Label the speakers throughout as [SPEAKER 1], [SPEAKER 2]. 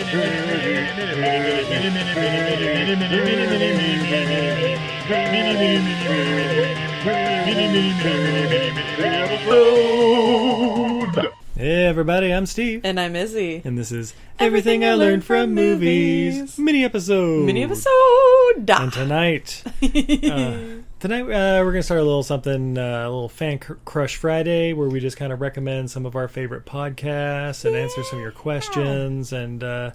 [SPEAKER 1] Hey everybody, I'm Steve.
[SPEAKER 2] And I'm Izzy.
[SPEAKER 1] And this is Everything, I Learned from Movies. Mini episode.
[SPEAKER 2] Mini episode.
[SPEAKER 1] And tonight, uh, tonight uh, we're going to start a little something, uh, a little fan cr- crush Friday, where we just kind of recommend some of our favorite podcasts and answer some of your questions and, uh,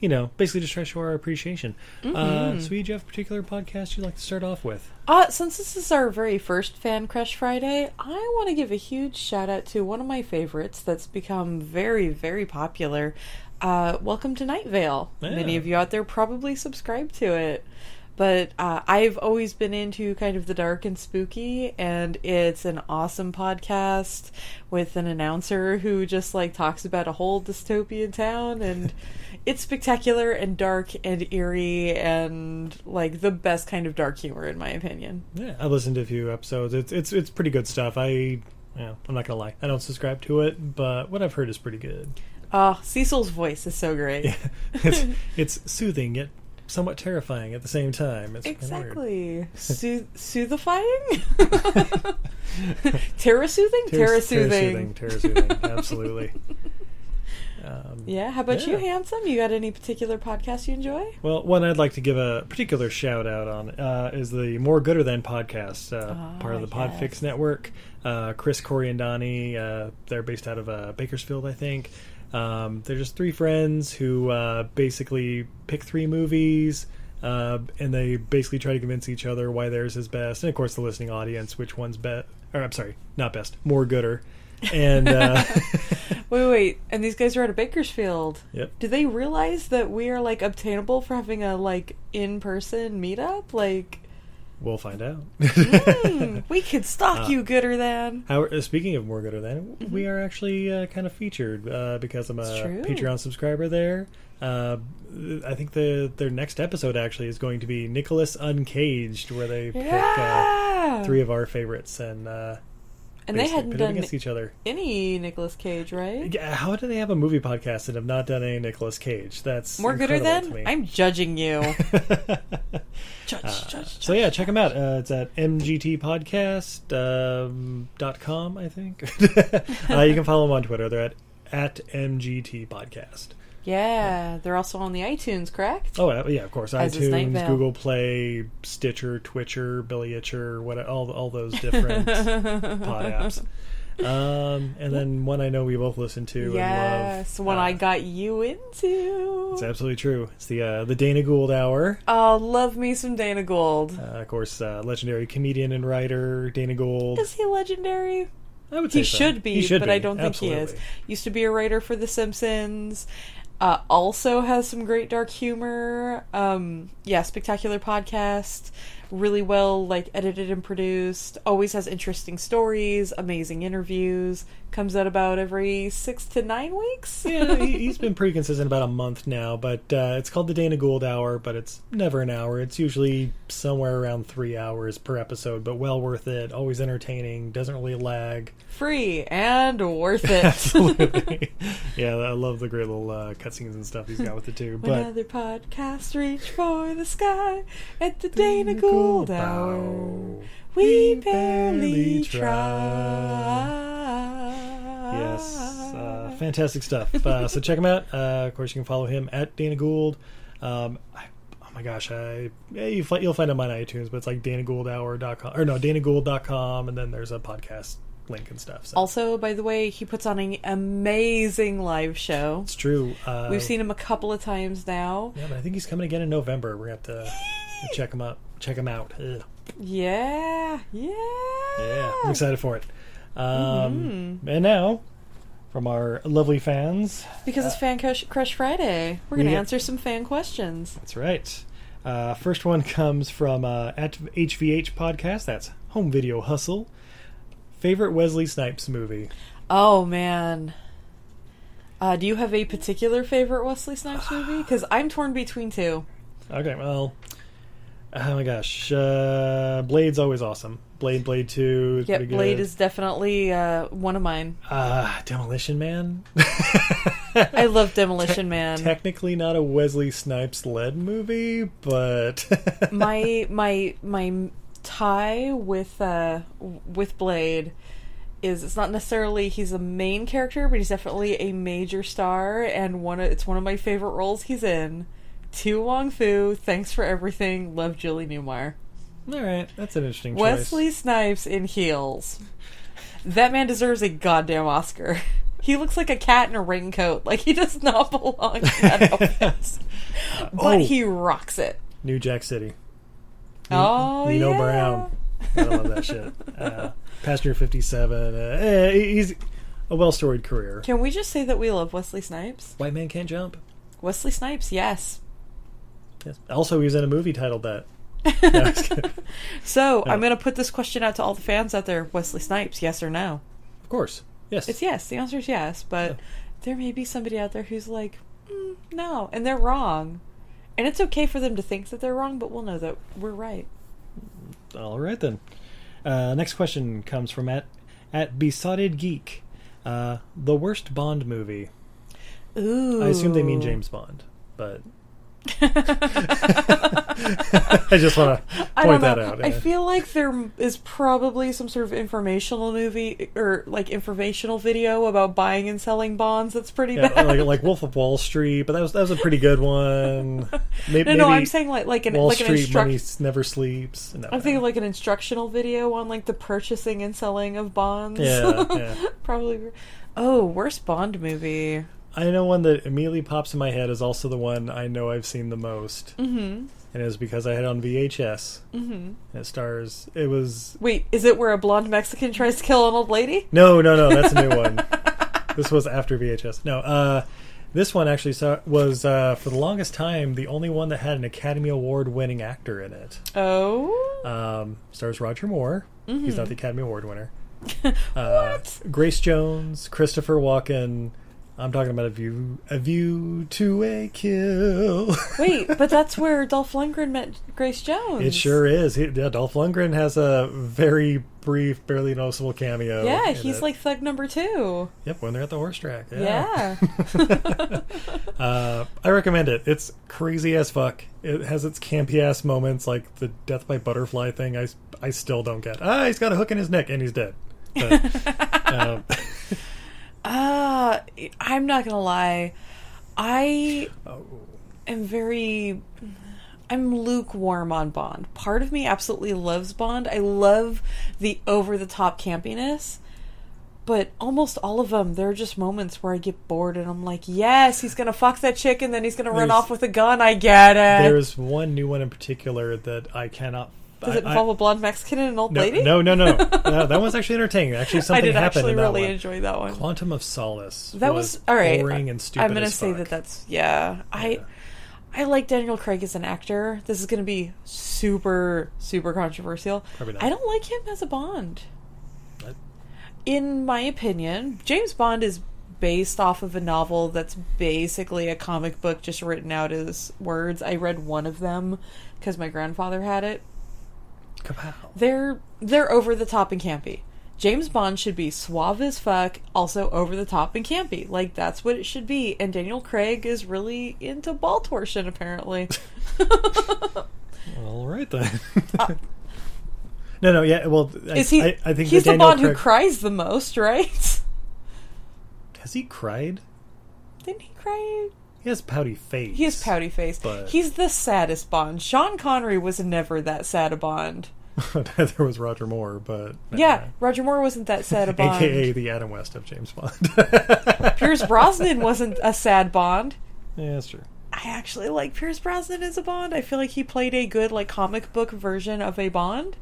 [SPEAKER 1] you know, basically just try to show our appreciation. Uh, so, do you have a particular podcast you'd like to start off with?
[SPEAKER 2] Uh, since this is our very first Fan Crush Friday, I want to give a huge shout out to one of my favorites that's become very, very popular. Uh, Welcome to Night Vale.
[SPEAKER 1] Yeah.
[SPEAKER 2] Many of you out there probably subscribe to it. But uh, I've always been into kind of the dark and spooky, and it's an awesome podcast with an announcer who just like talks about a whole dystopian town, and it's spectacular and dark and eerie and like the best kind of dark humor in my opinion.
[SPEAKER 1] Yeah, I listened to a few episodes. It's it's it's pretty good stuff. I, yeah, I'm not gonna lie, I don't subscribe to it, but what I've heard is pretty good.
[SPEAKER 2] Oh, Cecil's voice is so great. Yeah.
[SPEAKER 1] it's it's soothing yet somewhat terrifying at the same time. It's.
[SPEAKER 2] Exactly. Sooth- soothifying? Terra soothing?
[SPEAKER 1] Terra-
[SPEAKER 2] Terra
[SPEAKER 1] Terra-soothing,
[SPEAKER 2] soothing.
[SPEAKER 1] Absolutely. Um,
[SPEAKER 2] Yeah, how about you, handsome? You got any particular podcast you enjoy?
[SPEAKER 1] well, one I'd like to give a particular shout out on uh, is the More Gooder Than podcast, uh,
[SPEAKER 2] Ah,
[SPEAKER 1] part of the
[SPEAKER 2] yes.
[SPEAKER 1] Podfix network. Uh, Chris, Corey, and Donnie, uh, they're based out of uh, Bakersfield, I think. Um, they're just three friends who uh, basically pick three movies. Uh, and they basically try to convince each other why theirs is best, and of course the listening audience which one's best. Or I'm sorry, not best, more gooder. And uh,
[SPEAKER 2] Wait, wait. And these guys are out of Bakersfield.
[SPEAKER 1] yep,
[SPEAKER 2] Do they realize that we are like obtainable for having a like in person meetup? Like,
[SPEAKER 1] we'll find out.
[SPEAKER 2] hmm, we could stalk
[SPEAKER 1] Uh,
[SPEAKER 2] you gooder than.
[SPEAKER 1] How, uh, speaking of more gooder than, we are actually uh, kind of featured uh, because I'm a Patreon subscriber there. Uh, I think the their next episode actually is going to be Nicholas Uncaged, where they pick uh, three of our favorites and uh,
[SPEAKER 2] and they hadn't
[SPEAKER 1] pit
[SPEAKER 2] done
[SPEAKER 1] against each other.
[SPEAKER 2] any Nicolas Cage, right?
[SPEAKER 1] Yeah, How do they have a movie podcast and have not done any Nicolas Cage? That's
[SPEAKER 2] More gooder than? I'm judging you. Judge,
[SPEAKER 1] Uh,
[SPEAKER 2] judge,
[SPEAKER 1] so yeah, check them out. Uh, it's at mgtpodcast um, dot com, I think. uh, you can follow them on Twitter. They're at at mgt podcast.
[SPEAKER 2] Yeah, they're also on the iTunes, correct?
[SPEAKER 1] Oh yeah, of course.
[SPEAKER 2] As
[SPEAKER 1] iTunes, Google Play, Stitcher, Twitcher, Billy Itcher, what all all those different pod apps. Um, and then one I know we both listen to and love.
[SPEAKER 2] Yes, one
[SPEAKER 1] uh,
[SPEAKER 2] I got you into.
[SPEAKER 1] It's absolutely true. It's the uh, the Dana Gould Hour.
[SPEAKER 2] Oh, love me some Dana Gould.
[SPEAKER 1] Uh, of course, uh, legendary comedian and writer Dana Gould.
[SPEAKER 2] Is he legendary?
[SPEAKER 1] I would say
[SPEAKER 2] He
[SPEAKER 1] so.
[SPEAKER 2] should be,
[SPEAKER 1] He should
[SPEAKER 2] but
[SPEAKER 1] be,
[SPEAKER 2] I don't think he is. Used to be a writer for The Simpsons. Uh, also has some great dark humor. Um, yeah, spectacular podcast. Really well like edited and produced. Always has interesting stories. Amazing interviews. Comes out about every six to nine weeks.
[SPEAKER 1] yeah, he, he's been pretty consistent about a month now, but uh, it's called the Dana Gould Hour, but it's never an hour. It's usually somewhere around three hours per episode, but well worth it. Always entertaining, doesn't really lag.
[SPEAKER 2] Free and worth it.
[SPEAKER 1] Absolutely. yeah, I love the great little uh, cutscenes and stuff he's got with it too.
[SPEAKER 2] When
[SPEAKER 1] But
[SPEAKER 2] other podcasts reach for the sky at the Dana Gould Hour, we barely try.
[SPEAKER 1] Yes, uh, fantastic stuff. Uh, so check him out. Uh, of course, you can follow him at Dana Gould. Um, I, oh my gosh, I yeah, you you'll find him on iTunes, but it's like danagouldhour.com or no danagould.com, and then there's a podcast link and stuff. So
[SPEAKER 2] Also, by the way, he puts on an amazing live show.
[SPEAKER 1] it's true. Uh,
[SPEAKER 2] We've seen him a couple of times now.
[SPEAKER 1] Yeah, but I think he's coming again in November. We're gonna have to check him out. Check him out. Ugh.
[SPEAKER 2] Yeah, yeah.
[SPEAKER 1] Yeah, I'm excited for it. Um,
[SPEAKER 2] Mm-hmm.
[SPEAKER 1] And now from our lovely fans.
[SPEAKER 2] Because it's Fan Crush, Crush Friday. We're going to answer some fan questions.
[SPEAKER 1] That's right. Uh, first one comes from uh, at HVH podcast. That's Home Video Hustle. Favorite Wesley Snipes movie?
[SPEAKER 2] Oh, man. Uh, do you have a particular favorite Wesley Snipes movie? Because I'm torn between two.
[SPEAKER 1] Okay, well, oh my gosh, uh, Blade's always awesome. Blade, Blade Two is
[SPEAKER 2] Yep,
[SPEAKER 1] pretty good.
[SPEAKER 2] Blade is definitely uh, one of mine.
[SPEAKER 1] uh, Demolition Man.
[SPEAKER 2] I love Demolition Man.
[SPEAKER 1] Technically not a Wesley Snipes led movie, but
[SPEAKER 2] my my my tie with uh with Blade is it's not necessarily he's a main character, but he's definitely a major star and one of, it's one of my favorite roles he's in. To Wong Foo, thanks for everything. Love Julie Newmar.
[SPEAKER 1] all right, that's an interesting choice.
[SPEAKER 2] Wesley Snipes in heels. That man deserves a goddamn Oscar. He looks like a cat in a raincoat. Like he does not belong in that outfit. But
[SPEAKER 1] Oh.
[SPEAKER 2] he rocks it.
[SPEAKER 1] New Jack City.
[SPEAKER 2] Oh,
[SPEAKER 1] Nino
[SPEAKER 2] yeah.
[SPEAKER 1] Brown. I love that shit. Uh, Passenger 57. Uh, eh, he's a well storied career.
[SPEAKER 2] Can we just say that we love Wesley Snipes?
[SPEAKER 1] White Man Can't Jump.
[SPEAKER 2] Wesley Snipes, yes.
[SPEAKER 1] Yes. Also, he was in a movie titled that. No, I'm just kidding.
[SPEAKER 2] So
[SPEAKER 1] Yeah.
[SPEAKER 2] I'm going to put this question out to all the fans out there: Wesley Snipes, yes or no?
[SPEAKER 1] of course. Yes.
[SPEAKER 2] It's yes. The answer is yes, but there may be somebody out there who's like, mm, no, and they're wrong, and it's okay for them to think that they're wrong, but we'll know that we're right.
[SPEAKER 1] All right then. Uh, next question comes from at at besotted geek. Uh, the worst Bond movie.
[SPEAKER 2] Ooh.
[SPEAKER 1] I assume they mean James Bond, but I just want to point that out.
[SPEAKER 2] I feel like there is probably some sort of informational movie or like informational video about buying and selling bonds. That's pretty
[SPEAKER 1] Yeah,
[SPEAKER 2] bad.
[SPEAKER 1] like, like Wolf of Wall Street, but that was that was a pretty good one. Maybe,
[SPEAKER 2] no, no, I'm saying like like an
[SPEAKER 1] Wall
[SPEAKER 2] like an
[SPEAKER 1] Street money never sleeps. No,
[SPEAKER 2] I'm thinking like an instructional video on like the purchasing and selling of bonds.
[SPEAKER 1] Yeah, yeah.
[SPEAKER 2] probably. Oh, worst Bond movie.
[SPEAKER 1] I know one that immediately pops in my head is also the one I know I've seen the most,
[SPEAKER 2] Mm-hmm.
[SPEAKER 1] and it was because I had it on VHS. Mm-hmm. And it stars. It was
[SPEAKER 2] Wait, is it where a blonde Mexican tries to kill an old lady?
[SPEAKER 1] no, no, no. That's a new one. this was after VHS. No, uh, this one actually saw, was uh, for the longest time the only one that had an Academy Award winning actor in it.
[SPEAKER 2] Oh.
[SPEAKER 1] Um, stars Roger Moore. He's not the Academy Award winner. Uh,
[SPEAKER 2] what?
[SPEAKER 1] Grace Jones, Christopher Walken. I'm talking about a view, a view to a kill.
[SPEAKER 2] Wait, but that's where Dolph Lundgren met Grace Jones.
[SPEAKER 1] it sure is. He, yeah, Dolph Lundgren has a very brief, barely noticeable cameo.
[SPEAKER 2] Yeah, he's
[SPEAKER 1] it.
[SPEAKER 2] like thug number two.
[SPEAKER 1] yep, when they're at the horse track. Yeah,
[SPEAKER 2] Yeah.
[SPEAKER 1] Uh, I recommend it. It's crazy as fuck. It has its campy ass moments, like the death by butterfly thing. I, I still don't get. Ah, he's got a hook in his neck and he's dead. But, um,
[SPEAKER 2] Ah, I'm not gonna lie. I
[SPEAKER 1] oh.
[SPEAKER 2] am very. I'm lukewarm on Bond. Part of me absolutely loves Bond. I love the over the top campiness. But almost all of them, there are just moments where I get bored and I'm like, yes, he's gonna fuck that chick and then he's gonna run off with a gun. I get it.
[SPEAKER 1] There's one new one in particular that I cannot.
[SPEAKER 2] Does it
[SPEAKER 1] I- I-
[SPEAKER 2] involve a blonde Mexican and an old
[SPEAKER 1] no,
[SPEAKER 2] lady?
[SPEAKER 1] no, no, no, no. That one's actually entertaining. Actually,
[SPEAKER 2] I
[SPEAKER 1] something
[SPEAKER 2] did
[SPEAKER 1] happened
[SPEAKER 2] actually
[SPEAKER 1] in that
[SPEAKER 2] really
[SPEAKER 1] one.
[SPEAKER 2] enjoy that one.
[SPEAKER 1] Quantum of Solace.
[SPEAKER 2] That was, all right.
[SPEAKER 1] Boring and stupid.
[SPEAKER 2] I'm gonna say
[SPEAKER 1] fuck.
[SPEAKER 2] that that's yeah. I
[SPEAKER 1] Yeah.
[SPEAKER 2] I like Daniel Craig as an actor. This is gonna be super super controversial. I don't like him as a Bond.
[SPEAKER 1] I-
[SPEAKER 2] In my opinion, James Bond is based off of a novel that's basically a comic book just written out as words. I read one of them because my grandfather had it.
[SPEAKER 1] Kapow.
[SPEAKER 2] They're they're over the top and campy. James Bond should be suave as fuck, also over the top and campy. Like that's what it should be. And Daniel Craig is really into ball torsion, apparently.
[SPEAKER 1] All right then. no, no, yeah. Well, I,
[SPEAKER 2] Uh, Is he?
[SPEAKER 1] I, I think
[SPEAKER 2] he's
[SPEAKER 1] the,
[SPEAKER 2] the
[SPEAKER 1] Daniel
[SPEAKER 2] Bond who cries the most, right?
[SPEAKER 1] has he cried?
[SPEAKER 2] Didn't he cry?
[SPEAKER 1] He has pouty face.
[SPEAKER 2] He has pouty face.
[SPEAKER 1] But-
[SPEAKER 2] He's the saddest Bond. Sean Connery was never that sad a Bond.
[SPEAKER 1] there was Roger Moore, but
[SPEAKER 2] Yeah, Roger Moore wasn't that sad a Bond.
[SPEAKER 1] AKA the Adam West of James Bond.
[SPEAKER 2] Pierce Brosnan wasn't a sad Bond.
[SPEAKER 1] yeah, that's true.
[SPEAKER 2] I actually like Pierce Brosnan as a Bond. I feel like he played a good like comic book version of a Bond.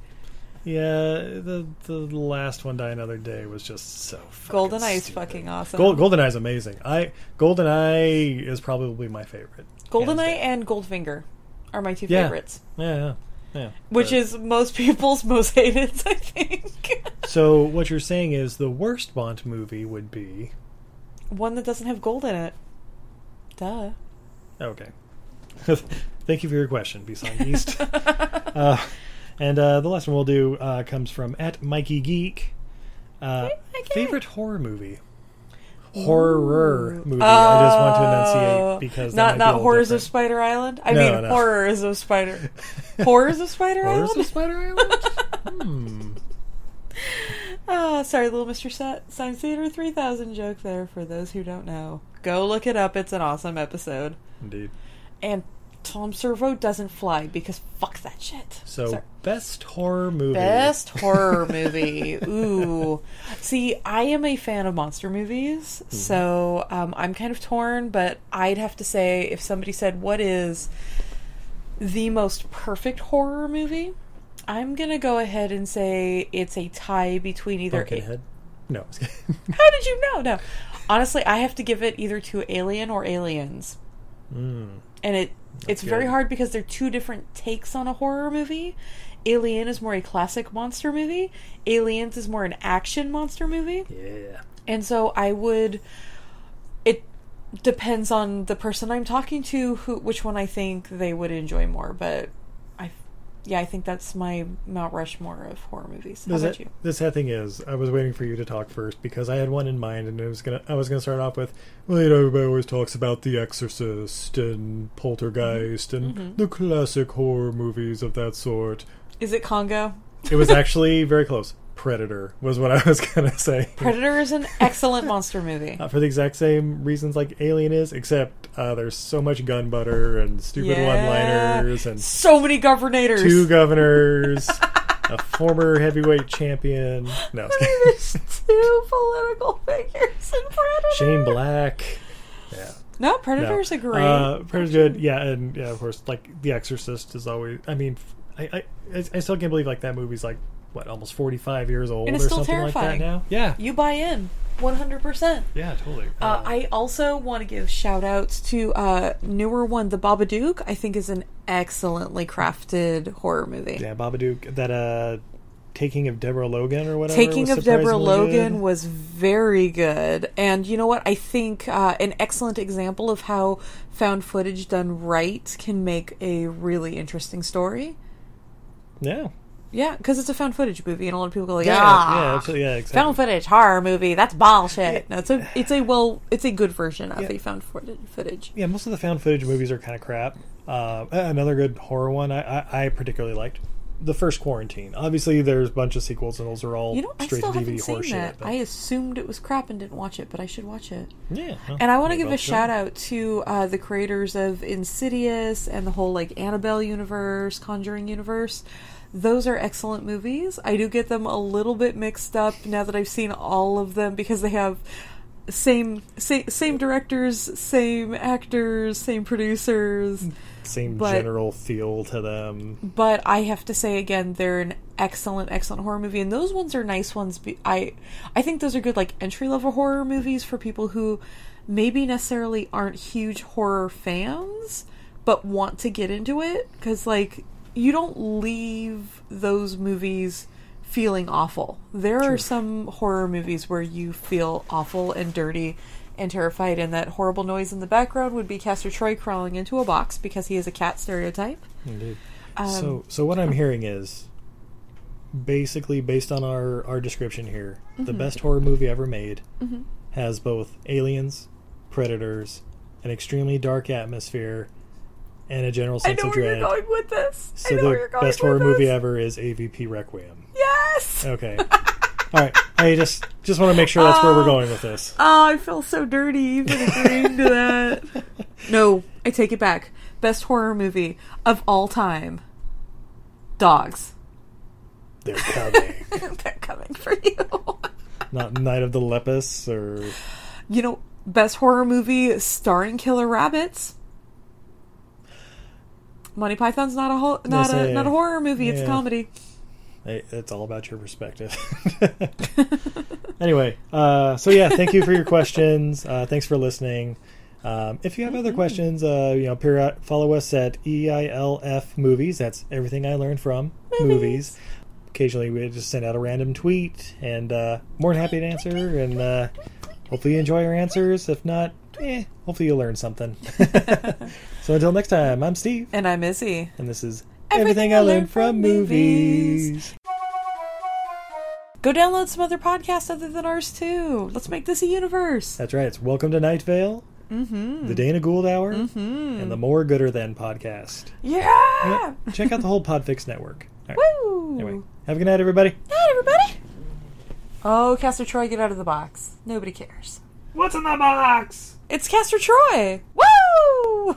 [SPEAKER 1] Yeah, the the last one, Die Another Day, was just so. fucking
[SPEAKER 2] GoldenEye is fucking awesome.
[SPEAKER 1] Gold, GoldenEye is amazing. I GoldenEye is probably my favorite.
[SPEAKER 2] GoldenEye
[SPEAKER 1] Hands down.
[SPEAKER 2] and Goldfinger are my two
[SPEAKER 1] Yeah.
[SPEAKER 2] favorites.
[SPEAKER 1] Yeah, yeah, yeah.
[SPEAKER 2] Which
[SPEAKER 1] But-
[SPEAKER 2] is most people's most hated, I think.
[SPEAKER 1] so. What you're saying is the worst Bond movie would be
[SPEAKER 2] One that doesn't have gold in it. Duh.
[SPEAKER 1] okay. Thank you for your question, Beside East. uh, and uh, the last one we'll do uh, comes from at Mikey Geek. Uh, favorite horror movie. Horror movie. I just want to enunciate because
[SPEAKER 2] not not horrors of. Spider Island. I
[SPEAKER 1] No,
[SPEAKER 2] mean
[SPEAKER 1] no.
[SPEAKER 2] horrors of Spider horrors of Spider Island.
[SPEAKER 1] Horrors of Spider Island. hmm.
[SPEAKER 2] Ah, sorry, little Mystery Sa- Science Theater three thousand joke there for those who don't know. Go look it up. It's an awesome episode.
[SPEAKER 1] Indeed.
[SPEAKER 2] And Tom Servo doesn't fly because fuck that shit.
[SPEAKER 1] So
[SPEAKER 2] Sorry.
[SPEAKER 1] best horror movie.
[SPEAKER 2] Best horror movie. Ooh. See, I am a fan of monster movies,
[SPEAKER 1] Hmm.
[SPEAKER 2] so um, I'm kind of torn, but I'd have to say if somebody said, What is the most perfect horror movie? I'm going to go ahead and say it's a tie between either.
[SPEAKER 1] Pumpkinhead. No.
[SPEAKER 2] How did you know? No. Honestly, I have to give it either to Alien or Aliens.
[SPEAKER 1] mm.
[SPEAKER 2] And it it's very hard because they're two different takes on a horror movie. Alien is more a classic monster movie. Aliens is more an action monster movie.
[SPEAKER 1] Yeah.
[SPEAKER 2] And so I would it depends on the person I'm talking to who which one I think they would enjoy more, but yeah, I think that's my Mount Rushmore of horror movies. How about you?
[SPEAKER 1] the sad thing is, I was waiting for you to talk first because I had one in mind, and it was gonna. I was gonna start off with, well, you know, everybody always talks about The Exorcist and Poltergeist and
[SPEAKER 2] Mm-hmm.
[SPEAKER 1] the classic horror movies of that sort.
[SPEAKER 2] Is it Congo?
[SPEAKER 1] It was actually very close. Predator was what I was gonna say.
[SPEAKER 2] Predator is an excellent monster movie.
[SPEAKER 1] Uh, for the exact same reasons like Alien is, except uh, there's so much gun butter and stupid
[SPEAKER 2] Yeah.
[SPEAKER 1] one-liners and
[SPEAKER 2] So many governors,
[SPEAKER 1] two governors, a former heavyweight champion. No,
[SPEAKER 2] There's two political figures in Predator.
[SPEAKER 1] Shane Black. Yeah,
[SPEAKER 2] No,
[SPEAKER 1] no.
[SPEAKER 2] Predator's a great.
[SPEAKER 1] Uh, Predator's good. Yeah, and yeah, of course, like The Exorcist is always. I mean, I I, I still can't believe like that movie's like what almost 45 years old
[SPEAKER 2] And
[SPEAKER 1] or
[SPEAKER 2] it's still
[SPEAKER 1] something like
[SPEAKER 2] terrifying.
[SPEAKER 1] that now. Yeah,
[SPEAKER 2] you buy in, one hundred percent.
[SPEAKER 1] yeah, totally.
[SPEAKER 2] Uh, I also want to give shout outs to uh, newer one, The Babadook. I think is an excellently crafted horror movie.
[SPEAKER 1] yeah, Babadook. That uh, Taking of Deborah Logan or whatever.
[SPEAKER 2] Taking
[SPEAKER 1] was
[SPEAKER 2] of Deborah Logan
[SPEAKER 1] good.
[SPEAKER 2] was very good. And you know what? I think uh, an excellent example of how found footage done right can make a really interesting story.
[SPEAKER 1] Yeah,
[SPEAKER 2] Yeah, because it's a found footage movie, and a lot of people go like,
[SPEAKER 1] yeah,
[SPEAKER 2] "Ah,
[SPEAKER 1] yeah, absolutely, yeah, exactly.
[SPEAKER 2] found footage horror movie. That's bullshit." No, it's a it's a well, it's a good version of a found footage. footage.
[SPEAKER 1] Yeah, most of the found footage movies are kind of crap. Uh, another good horror one I, I, I particularly liked, the first Quarantine. Obviously, there's a bunch of sequels, and those are all
[SPEAKER 2] You know, I
[SPEAKER 1] straight
[SPEAKER 2] still
[SPEAKER 1] to DVD
[SPEAKER 2] seen
[SPEAKER 1] horror
[SPEAKER 2] that.
[SPEAKER 1] shit.
[SPEAKER 2] I assumed it was crap and didn't watch it, but I should watch it.
[SPEAKER 1] yeah, well,
[SPEAKER 2] And I want to give a shout out to uh, the creators of Insidious and the whole like Annabelle universe, Conjuring universe. Those are excellent movies. I do get them a little bit mixed up now that I've seen all of them because they have same same, same directors, same actors, same producers.
[SPEAKER 1] Same
[SPEAKER 2] but-
[SPEAKER 1] general feel to them.
[SPEAKER 2] But I have to say again, they're an excellent, excellent horror movie, and those ones are nice ones. I I think those are good like entry level horror movies for people who maybe necessarily aren't huge horror fans but want to get into it because like you don't leave those movies feeling awful. There are some horror movies where you feel awful and dirty and terrified, and that horrible noise in the background would be Castor Troy crawling into a box because he is a cat stereotype.
[SPEAKER 1] Indeed.
[SPEAKER 2] Um,
[SPEAKER 1] so, so what I'm hearing is basically based on our our description here, the
[SPEAKER 2] Mm-hmm.
[SPEAKER 1] best horror movie ever made has both aliens, predators, an extremely dark atmosphere, and a general sense of dread.
[SPEAKER 2] I know where you're going with this.
[SPEAKER 1] So
[SPEAKER 2] I know
[SPEAKER 1] the
[SPEAKER 2] where you're going
[SPEAKER 1] best horror movie ever is AVP Requiem.
[SPEAKER 2] Yes.
[SPEAKER 1] Okay. All right. I just just want to make sure that's where we're uh, going with this.
[SPEAKER 2] Oh, I feel so dirty even agreeing to that. No, I take it back. Best horror movie of all time. Dogs.
[SPEAKER 1] They're coming.
[SPEAKER 2] They're coming for you.
[SPEAKER 1] Not Night of the Lepus or
[SPEAKER 2] you know, best horror movie starring killer rabbits. Monty Python's not a ho- not a
[SPEAKER 1] say,
[SPEAKER 2] not a horror movie. It's a comedy.
[SPEAKER 1] It- It's all about your perspective. anyway, uh, so yeah, thank you for your questions. Uh, thanks for listening. Um, if you have other questions, uh, you know, period, follow us at EILF Movies. That's everything I learned from movies. Occasionally, we just send out a random tweet, and uh, more than happy to answer. And uh, hopefully, you enjoy our answers. If not, eh, hopefully, you'll learn something. so until next time, I'm Steve,
[SPEAKER 2] And I'm Izzy.
[SPEAKER 1] and this is
[SPEAKER 2] Everything I Learned from Movies. Go download some other podcasts other than ours too. Let's make this a universe.
[SPEAKER 1] That's right. It's Welcome to Night Vale, mm-hmm. the Dana Gould Hour, mm-hmm. and the More Gooder Than podcast.
[SPEAKER 2] Yeah!
[SPEAKER 1] Check out the whole Podfix network. All right.
[SPEAKER 2] Woo!
[SPEAKER 1] Anyway, have a good night, everybody.
[SPEAKER 2] Hi, everybody. Oh, Castor Troy, get out of the box. Nobody cares.
[SPEAKER 1] What's in the box?
[SPEAKER 2] It's Castor Troy. Woo!